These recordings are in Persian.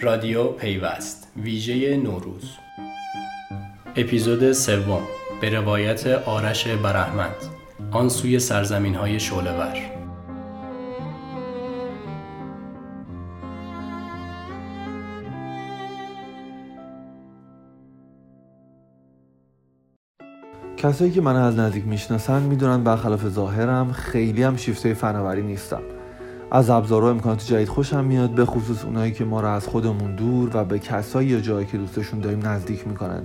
رادیو پیوست. ویژه نوروز. اپیزود سوم. به روایت آرش برحمد آن سوی سرزمین های شولور کسایی که من از نزدیک می‌شناسن می‌دونن برخلاف ظاهرم خیلی هم شیفته فناوری نیستم. از ابزارها امکانات جدید خوشم میاد به خصوص اونایی که ما رو از خودمون دور و به کسایی یا جایی که دوستشون داریم نزدیک می‌کنن.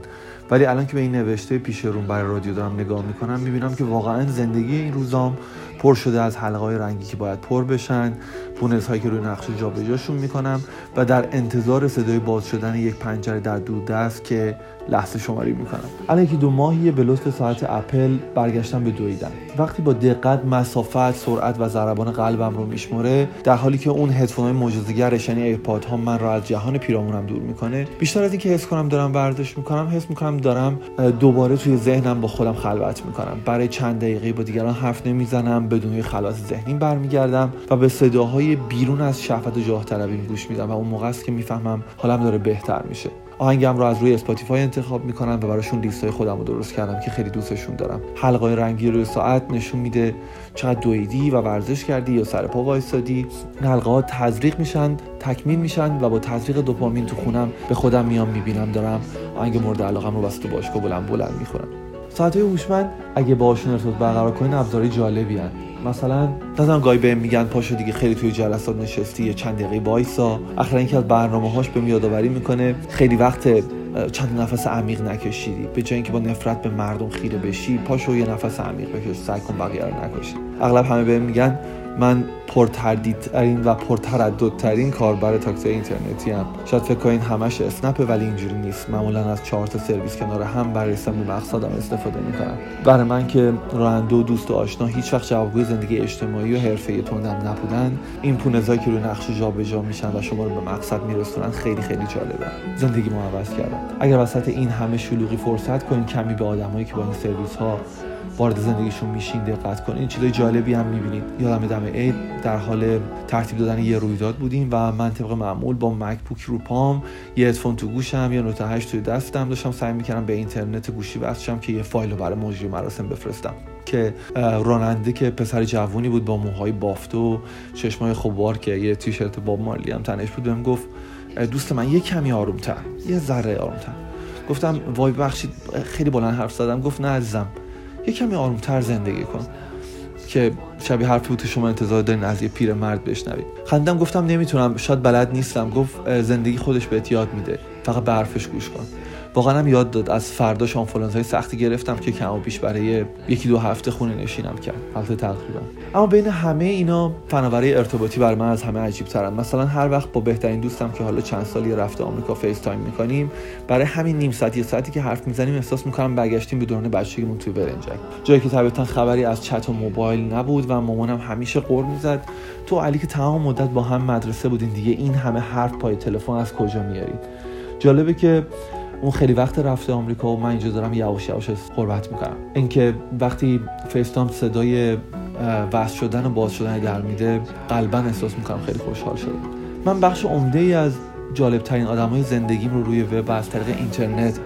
ولی الان که به این نوشته پیش روم برای رادیو دارم نگاه می‌کنم می‌بینم که واقعا زندگی این روزام پر شده از حلقه های رنگی که باید پر بشن پونس هایی که روی نقشه جابجاشون می‌کنم و در انتظار صدای باز شدن یک پنجره در دور دست که لحظه شماری می‌کنم. الان یکی دو ماهیه به لطف ساعت اپل برگشتم به دویدن. وقتی با دقت مسافت سرعت و ضربان قلبم رو میشمره در حالی که اون هدفون های معجزه‌گرش یعنی AirPod ها من را از جهان پیرامونم دور می‌کنه بیشتر از اینکه حس کنم دارم ورزش می‌کنم حس می‌کنم دارم دوباره توی ذهنم با خودم خلوت می‌کنم. برای چند دقیقه با دیگران حرف نمی‌زنم به اون خلسه ذهنی برمیگردم و به صداهای بیرون از شهوت و جاه طلبی گوش میدم و اون موقع است که می‌فهمم حالم داره بهتر میشه. آهنگم رو از روی Spotify انتخاب می‌کنم و براشون لیست های خودم رو درست کردم که خیلی دوستشون دارم. حلقه رنگی روی ساعت نشون میده چقدر دویدی و ورزش کردی یا سر پا وایسادی حلقه ها تزریق میشن تکمیل میشن و با تزریق دوپامین تو خونم به خودم میام می‌بینم دارم آهنگ مورد علاقم رو واسه تو باشگاه بلند بلند می‌خورم ساعت هوشمند اگه باشون ارتباط برقرار کنین ابزاری جالبی هن. مثلا دادم گاهی بهم میگن پاشو دیگه خیلی توی جلسات نشستی یه چند دقیقه وایسا. اخیرا یکی از برنامه هاش بهم یادآوری می‌کنه خیلی وقت چند نفس عمیق نکشیدی. به جای اینکه با نفرت به مردم خیره بشی پاشو یه نفس عمیق بکش سعی کن بقیه رو نکشی. اغلب همه بهم میگن من پرتردیدترین و پرترددترین کاربر تاکسی اینترنتی هم شاید فکر کنین همش اسنپه ولی اینجوری نیست. معمولا از چهار تا سرویس کنار هم برای به مقصدم استفاده می‌کنم. برای من که راننده و دوست و آشنا هیچ وقت جوابگوی زندگی اجتماعی و حرفه تندم نبودن. این پونزایی که روی نقش جابجا میشن و شما رو به مقصد میرسونن خیلی خیلی جالبه. زندگی ما عوض کردم اگر وسط این همه شلوغی فرصت کنین کمی به آدمایی که با این سرویس ها وارد زندگیشون میشین دقت کنین. چیزای جالبی هم می‌بینید. یادم دم عید در حال ترتیب دادن یه رویداد بودیم و من طبق معمول با مکبوک رو پام یه هدفون تو گوشم یه نوت 8 توی دستم داشتم سعی می‌کردم به اینترنت گوشی وصل که یه فایل رو برای مجری مراسم بفرستم. که راننده که پسر جوونی بود با موهای بافت و چشمای خوبوار که یه تیشرت باب مارلی هم تنش بود بهم گفت دوست من یه کمی آرومتر یه ذره آرومتر. گفتم وای بخشید خیلی بلند حرف زدم. گفت نه عزیزم. یه کمی آرومتر زندگی کن که شبیه حرفی بود شما انتظار دارین از یه پیر مرد بشنوید. خندم گفتم نمی‌تونم شاید بلد نیستم. گفت زندگی خودش بهت یاد میده. فقط به حرفش گوش کن. واقعا هم یاد داد. از فرداش های سختی گرفتم که کم و بیش برای یکی دو هفته خونه نشینم کرد. البته تقریبا. اما بین همه اینا فناوری ارتباطی بر من از همه عجیب ترن مثلا هر وقت با بهترین دوستم که حالا چند سالی رفته آمریکا FaceTime می‌کنیم برای همین نیم ساعت یه ساعتی که حرف می‌زنیم احساس می‌کنم برگشتیم به دوران بچگیمون توی برنجک. جایی که طبیعتا خبری از چت و موبایل نبود و مامانم همیشه قر می‌زد. تو علی که تمام مدت با هم مدرسه بودین دیگه این همه حرف پای تلفن از کجا میارید جالبه که اون خیلی وقت رفته آمریکا و من اینجا دارم یواش یواش قربت می‌کنم. اینکه وقتی فیستام صدای وصل شدن و باز شدن در میده قلبا احساس می‌کنم خیلی خوشحال شدم. من بخش عمده ای از جالب ترین آدم های زندگیم رو روی وب از طریق اینترنت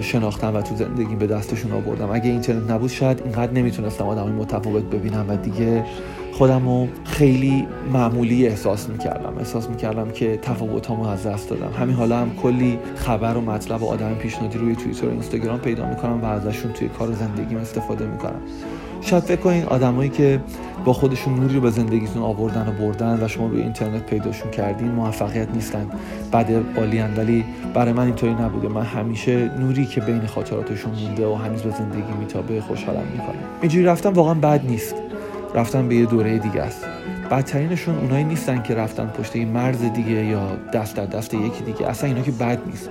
شناختم و تو زندگیم به دستشون آوردم. اگه اینترنت نبود شاید اینقدر نمی‌تونستم آدم متفاوت ببینم و دیگه خودم رو خیلی معمولی احساس می‌کردم. احساس می‌کردم که تفاوتامو از دست دادم. همین حالا هم کلی خبر و مطلب و آدم پیشنهادی روی توییتر و اینستاگرام پیدا می‌کنم و ازشون توی کار زندگیم استفاده می‌کنم. شاید فکر کنین آدمایی که با خودشون نوری رو به زندگیتون آوردن و بردن و شما روی اینترنت پیداشون کردین موفقیت نیستن. بعد بالین ولی برای من اینطوری نبوده. من همیشه نوری که بین خاطراتشون مونده و هنوز به زندگی میتابه خوشحالم می‌کنه اینجوری رفتم واقعا بد نیست. رفتن به یه دوره دیگه است. بدترینشون اونایی نیستن که رفتن پشت یه مرز دیگه یا دست در دست یکی دیگه. اصلا اینا که بد نیست.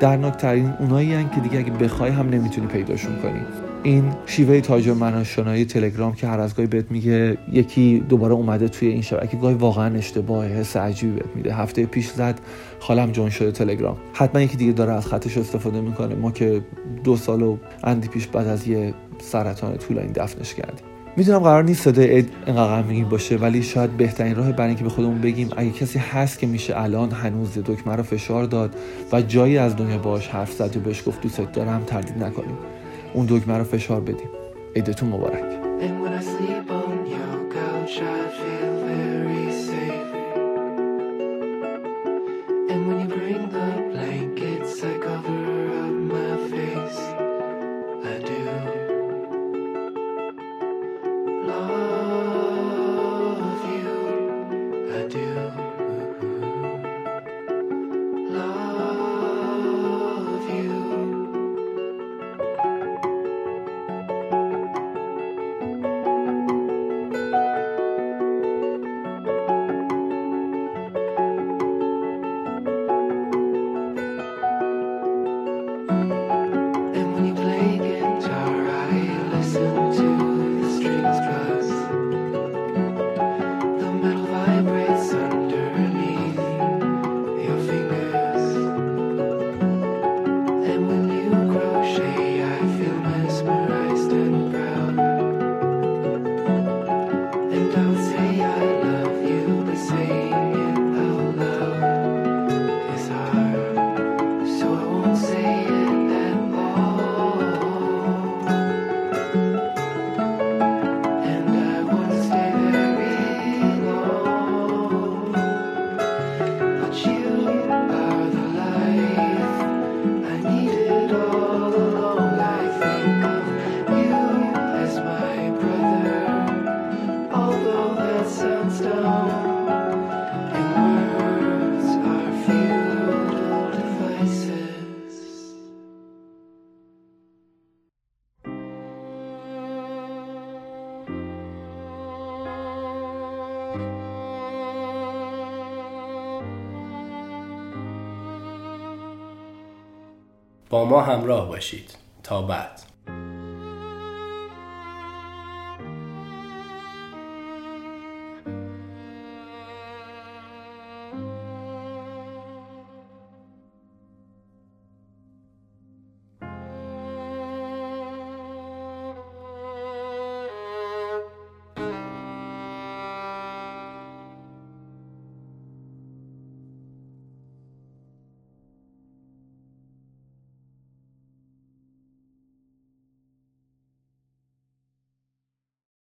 درناکترین اونایی هن که دیگه اگه بخوای هم نمی‌تونی پیداشون کنی. این شیوه تاجر مناشنایی تلگرام که هر از گاهی بهت میگه یکی دوباره اومده توی این شبکه گاهی واقعا اشتباه حس عجیبی بهت میده. هفته پیش زد حالم جون شده تلگرام. حتما یکی دیگه داره از خطش استفاده می‌کنه. ما که دو سال و اندی پیش بعد از یه سرطان طولانی دفنش کردیم. می‌دونم قرار نیست صدای اینقدر غمگین باشه ولی شاید بهترین راه برای اینکه به خودمون بگیم اگه کسی هست که میشه الان هنوز دکمه رو فشار داد و جایی از دنیا باش حرف زد و بهش گفت دوست دارم تردید نکنیم. اون دکمه رو فشار بدیم. عیدتون مبارک. با ما همراه باشید. تا بعد.